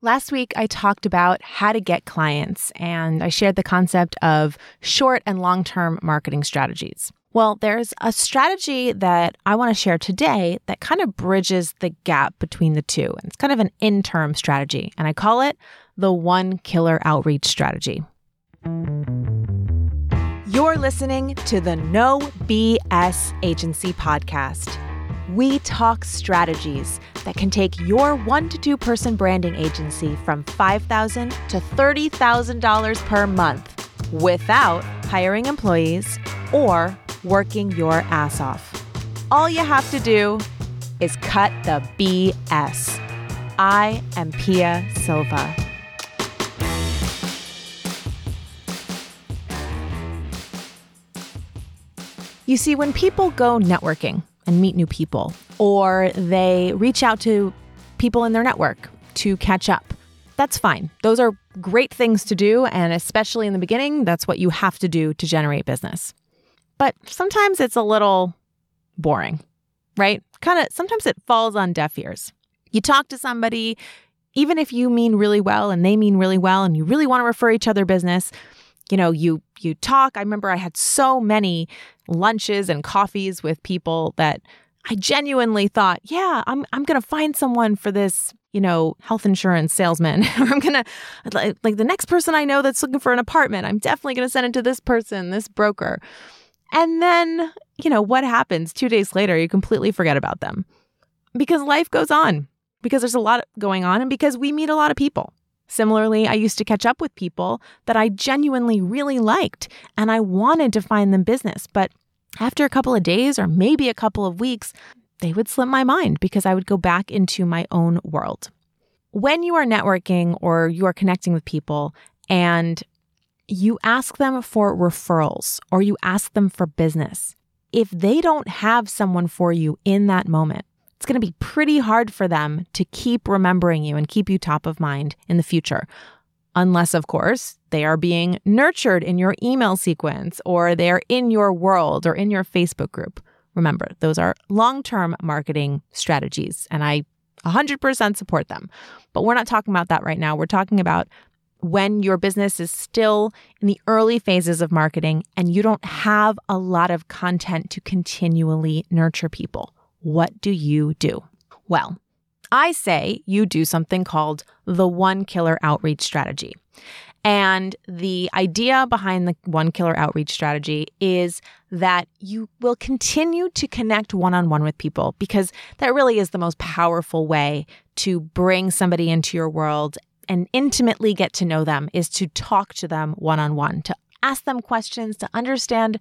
Last week, I talked about how to get clients and I shared the concept of short and long term marketing strategies. Well, there's a strategy that I want to share today that kind of bridges the gap between the two. And it's kind of an interim strategy, and I call it the one killer outreach strategy. You're listening to the No BS Agency podcast we talk strategies that can take your one to two person branding agency from 5,000 to $30,000 per month without hiring employees or working your ass off. All you have to do is cut the BS. I am Pia Silva. You see, when people go networking, and meet new people, or they reach out to people in their network to catch up. That's fine. Those are great things to do. And especially in the beginning, that's what you have to do to generate business. But sometimes it's a little boring, right? Kind of sometimes it falls on deaf ears. You talk to somebody, even if you mean really well and they mean really well, and you really want to refer each other business, you know, you you talk. I remember I had so many lunches and coffees with people that I genuinely thought, yeah, I'm I'm going to find someone for this, you know, health insurance salesman I'm to like, like the next person I know that's looking for an apartment, I'm definitely to send it to this person, this broker. And then, you know, what happens 2 days later, you completely forget about them. Because life goes on. Because there's a lot going on and because we meet a lot of people. Similarly, I used to catch up with people that I genuinely really liked and I wanted to find them business. But after a couple of days or maybe a couple of weeks, they would slip my mind because I would go back into my own world. When you are networking or you are connecting with people and you ask them for referrals or you ask them for business, if they don't have someone for you in that moment, it's going to be pretty hard for them to keep remembering you and keep you top of mind in the future. Unless, of course, they are being nurtured in your email sequence or they're in your world or in your Facebook group. Remember, those are long term marketing strategies, and I 100% support them. But we're not talking about that right now. We're talking about when your business is still in the early phases of marketing and you don't have a lot of content to continually nurture people. What do you do? Well, I say you do something called the one killer outreach strategy. And the idea behind the one killer outreach strategy is that you will continue to connect one on one with people because that really is the most powerful way to bring somebody into your world and intimately get to know them is to talk to them one on one, to ask them questions, to understand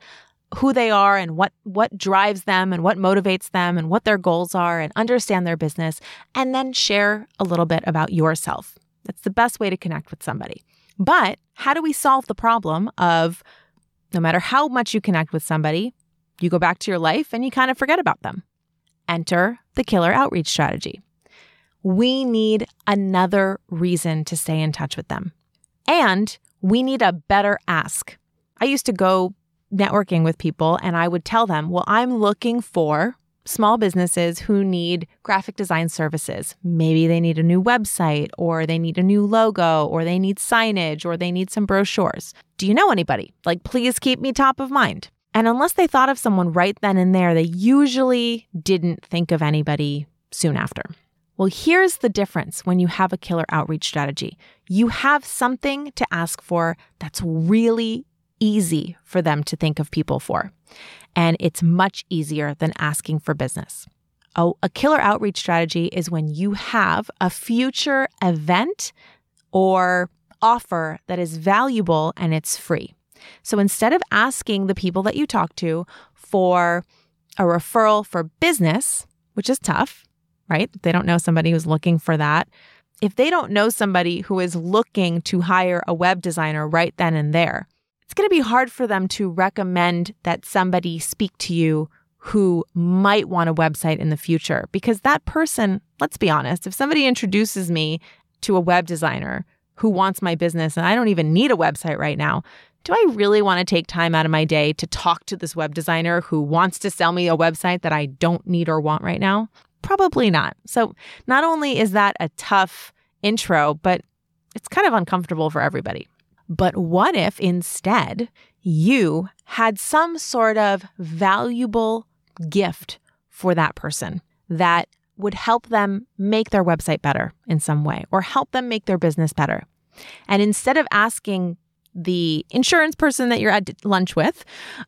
who they are and what what drives them and what motivates them and what their goals are and understand their business and then share a little bit about yourself. That's the best way to connect with somebody. But how do we solve the problem of no matter how much you connect with somebody, you go back to your life and you kind of forget about them? Enter the killer outreach strategy. We need another reason to stay in touch with them. And we need a better ask. I used to go networking with people and I would tell them, well, I'm looking for small businesses who need graphic design services. Maybe they need a new website or they need a new logo or they need signage or they need some brochures. Do you know anybody? Like, please keep me top of mind. And unless they thought of someone right then and there, they usually didn't think of anybody soon after. Well, here's the difference when you have a killer outreach strategy. You have something to ask for that's really easy for them to think of people for. And it's much easier than asking for business. Oh, a killer outreach strategy is when you have a future event or offer that is valuable and it's free. So instead of asking the people that you talk to for a referral for business, which is tough, right? They don't know somebody who's looking for that. If they don't know somebody who is looking to hire a web designer right then and there, it's going to be hard for them to recommend that somebody speak to you who might want a website in the future because that person, let's be honest, if somebody introduces me to a web designer who wants my business and I don't even need a website right now, do I really want to take time out of my day to talk to this web designer who wants to sell me a website that I don't need or want right now? Probably not. So, not only is that a tough intro, but it's kind of uncomfortable for everybody. But what if instead you had some sort of valuable gift for that person that would help them make their website better in some way or help them make their business better? And instead of asking the insurance person that you're at lunch with,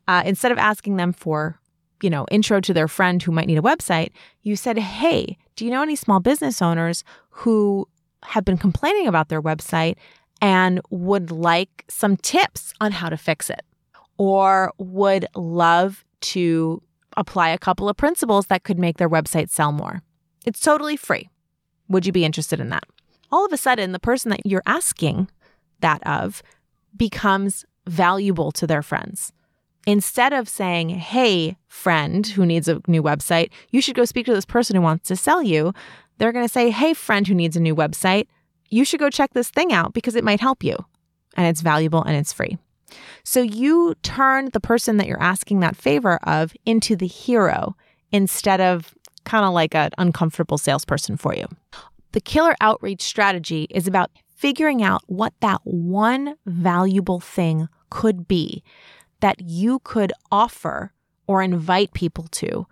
uh, instead of asking them for, you know, intro to their friend who might need a website, you said, Hey, do you know any small business owners who have been complaining about their website and would like some tips on how to fix it? Or would love to apply a couple of principles that could make their website sell more? It's totally free. Would you be interested in that? All of a sudden, the person that you're asking that of becomes valuable to their friends. Instead of saying, hey, friend who needs a new website, you should go speak to this person who wants to sell you, they're going to say, hey, friend who needs a new website, you should go check this thing out because it might help you. And it's valuable and it's free. So you turn the person that you're asking that favor of into the hero instead of kind of like an uncomfortable salesperson for you. The killer outreach strategy is about figuring out what that one valuable thing could be that you could offer or invite people to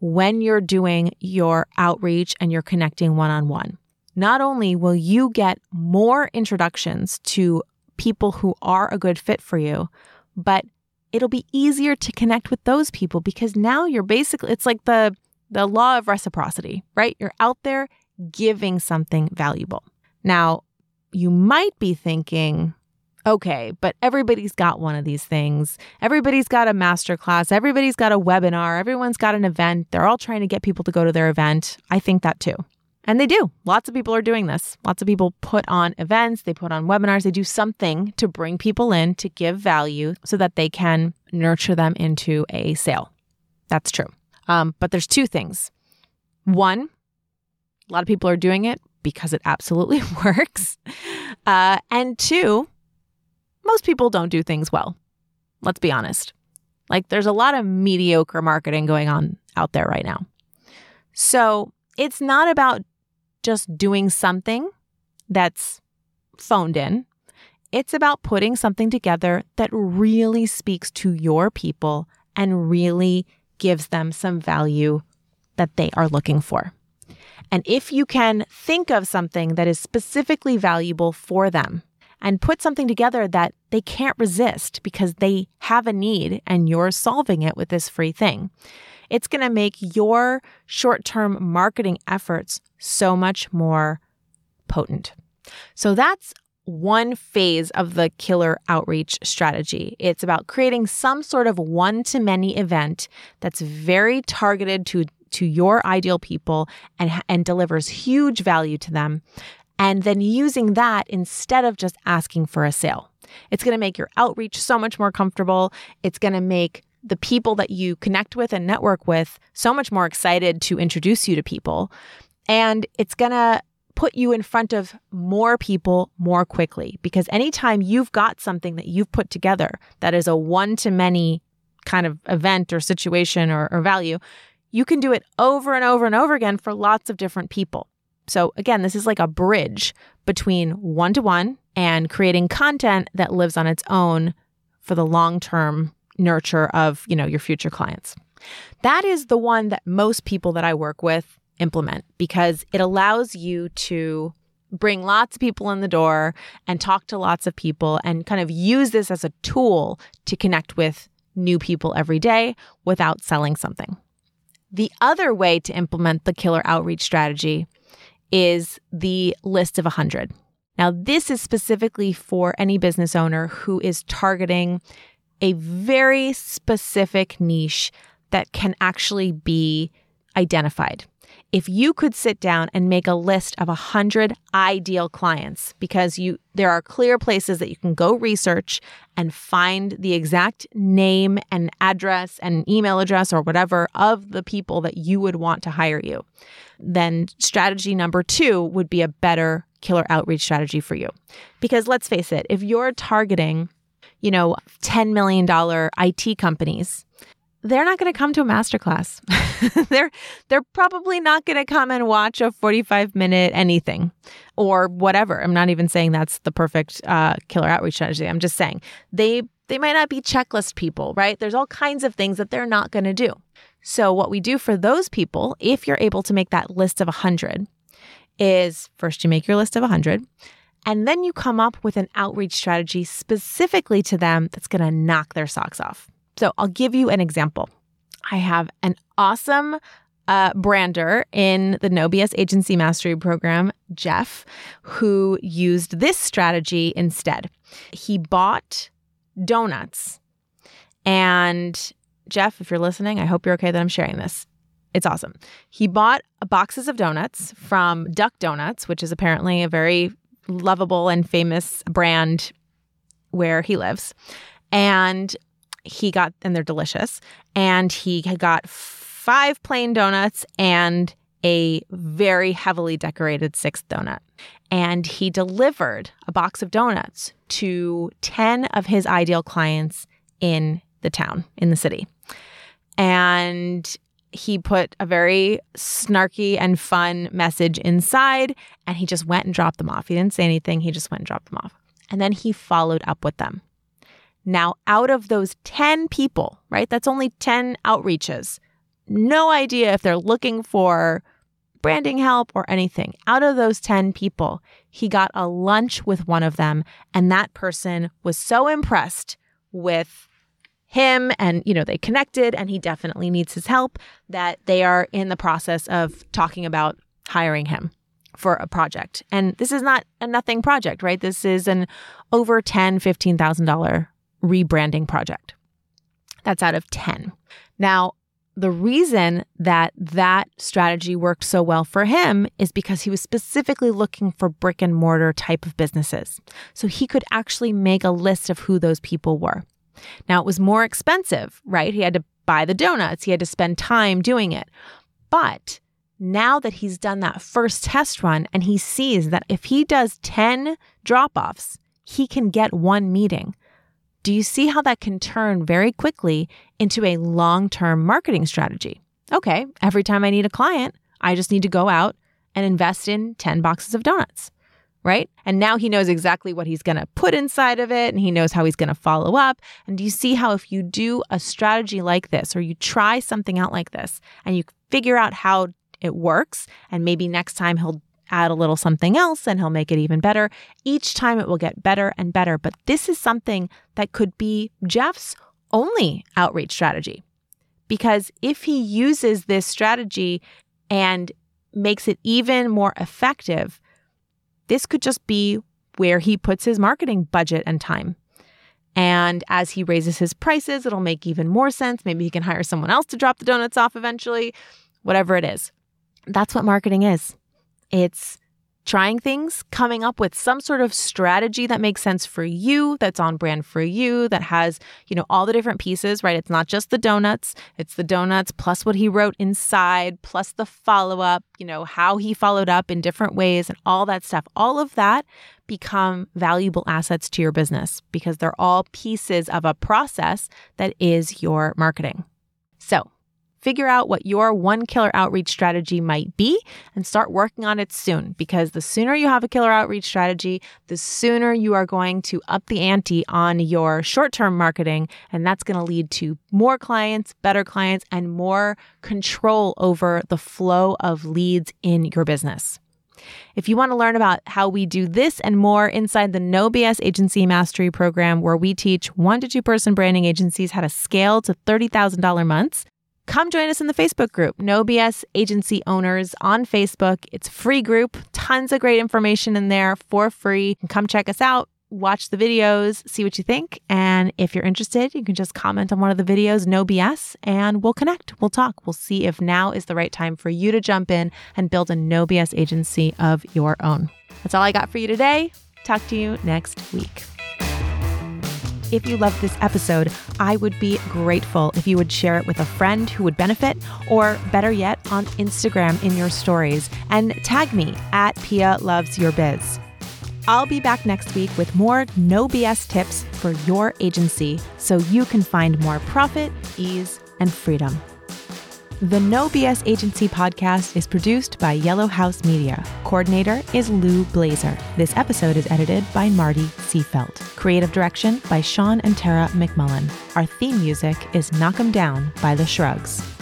when you're doing your outreach and you're connecting one on one. Not only will you get more introductions to people who are a good fit for you, but it'll be easier to connect with those people because now you're basically it's like the the law of reciprocity, right? You're out there giving something valuable. Now, you might be thinking, okay, but everybody's got one of these things. Everybody's got a masterclass. Everybody's got a webinar. Everyone's got an event. They're all trying to get people to go to their event. I think that too. And they do. Lots of people are doing this. Lots of people put on events, they put on webinars, they do something to bring people in to give value so that they can nurture them into a sale. That's true. Um, but there's two things. One, a lot of people are doing it because it absolutely works. Uh, and two, most people don't do things well. Let's be honest. Like there's a lot of mediocre marketing going on out there right now. So it's not about just doing something that's phoned in. It's about putting something together that really speaks to your people and really gives them some value that they are looking for. And if you can think of something that is specifically valuable for them and put something together that they can't resist because they have a need and you're solving it with this free thing, it's going to make your short term marketing efforts so much more potent. So that's one phase of the killer outreach strategy. It's about creating some sort of one to many event that's very targeted to to your ideal people and, and delivers huge value to them. And then using that instead of just asking for a sale. It's going to make your outreach so much more comfortable. It's going to make the people that you connect with and network with so much more excited to introduce you to people. And it's going to put you in front of more people more quickly because anytime you've got something that you've put together that is a one to many kind of event or situation or, or value, you can do it over and over and over again for lots of different people. So, again, this is like a bridge between one to one and creating content that lives on its own for the long term nurture of, you know, your future clients. That is the one that most people that I work with implement because it allows you to bring lots of people in the door and talk to lots of people and kind of use this as a tool to connect with new people every day without selling something. The other way to implement the killer outreach strategy is the list of 100. Now, this is specifically for any business owner who is targeting a very specific niche that can actually be identified. If you could sit down and make a list of 100 ideal clients because you there are clear places that you can go research and find the exact name and address and email address or whatever of the people that you would want to hire you then strategy number 2 would be a better killer outreach strategy for you. Because let's face it if you're targeting you know 10 million dollar IT companies they're not going to come to a masterclass. they're they're probably not going to come and watch a 45 minute anything or whatever. I'm not even saying that's the perfect uh, killer outreach strategy. I'm just saying they they might not be checklist people, right? There's all kinds of things that they're not going to do. So what we do for those people, if you're able to make that list of 100, is first you make your list of 100 and then you come up with an outreach strategy specifically to them that's going to knock their socks off. So I'll give you an example. I have an awesome uh, brander in the No BS Agency Mastery Program, Jeff, who used this strategy instead. He bought donuts. And Jeff, if you're listening, I hope you're okay that I'm sharing this. It's awesome. He bought boxes of donuts from Duck Donuts, which is apparently a very lovable and famous brand where he lives. And he got, and they're delicious. And he had got five plain donuts and a very heavily decorated sixth donut. And he delivered a box of donuts to 10 of his ideal clients in the town, in the city. And he put a very snarky and fun message inside and he just went and dropped them off. He didn't say anything, he just went and dropped them off. And then he followed up with them. Now, out of those 10 people, right, that's only 10 outreaches. No idea if they're looking for branding help or anything. Out of those 10 people, he got a lunch with one of them, and that person was so impressed with him and you know they connected and he definitely needs his help that they are in the process of talking about hiring him for a project and this is not a nothing project right this is an over 10 $15000 rebranding project. That's out of 10. Now, the reason that that strategy worked so well for him is because he was specifically looking for brick and mortar type of businesses. So he could actually make a list of who those people were. Now, it was more expensive, right? He had to buy the donuts, he had to spend time doing it. But now that he's done that first test run and he sees that if he does 10 drop offs, he can get one meeting. Do you see how that can turn very quickly into a long term marketing strategy? Okay, every time I need a client, I just need to go out and invest in 10 boxes of donuts, right? And now he knows exactly what he's going to put inside of it and he knows how he's going to follow up. And do you see how if you do a strategy like this or you try something out like this and you figure out how it works and maybe next time he'll add a little something else and he'll make it even better. Each time it will get better and better. But this is something that could be Jeff's only outreach strategy. Because if he uses this strategy and makes it even more effective, this could just be where he puts his marketing budget and time. And as he raises his prices, it'll make even more sense. Maybe he can hire someone else to drop the donuts off eventually, whatever it is. That's what marketing is. It's trying things, coming up with some sort of strategy that makes sense for you, that's on brand for you, that has, you know, all the different pieces, right? It's not just the donuts, it's the donuts plus what he wrote inside, plus the follow up, you know, how he followed up in different ways and all that stuff. All of that become valuable assets to your business because they're all pieces of a process that is your marketing. So, Figure out what your one killer outreach strategy might be and start working on it soon because the sooner you have a killer outreach strategy, the sooner you are going to up the ante on your short term marketing. And that's going to lead to more clients, better clients, and more control over the flow of leads in your business. If you want to learn about how we do this and more inside the No BS Agency Mastery Program, where we teach one to two person branding agencies how to scale to $30,000 months, Come join us in the Facebook group, No BS Agency Owners on Facebook. It's a free group, tons of great information in there for free. Come check us out, watch the videos, see what you think. And if you're interested, you can just comment on one of the videos, No BS, and we'll connect. We'll talk. We'll see if now is the right time for you to jump in and build a No BS agency of your own. That's all I got for you today. Talk to you next week. If you loved this episode, I would be grateful if you would share it with a friend who would benefit, or better yet, on Instagram in your stories and tag me at Pia Loves Your Biz. I'll be back next week with more no BS tips for your agency so you can find more profit, ease, and freedom. The No BS Agency podcast is produced by Yellow House Media. Coordinator is Lou Blazer. This episode is edited by Marty Seafelt. Creative direction by Sean and Tara McMullin. Our theme music is Knock 'em Down by The Shrugs.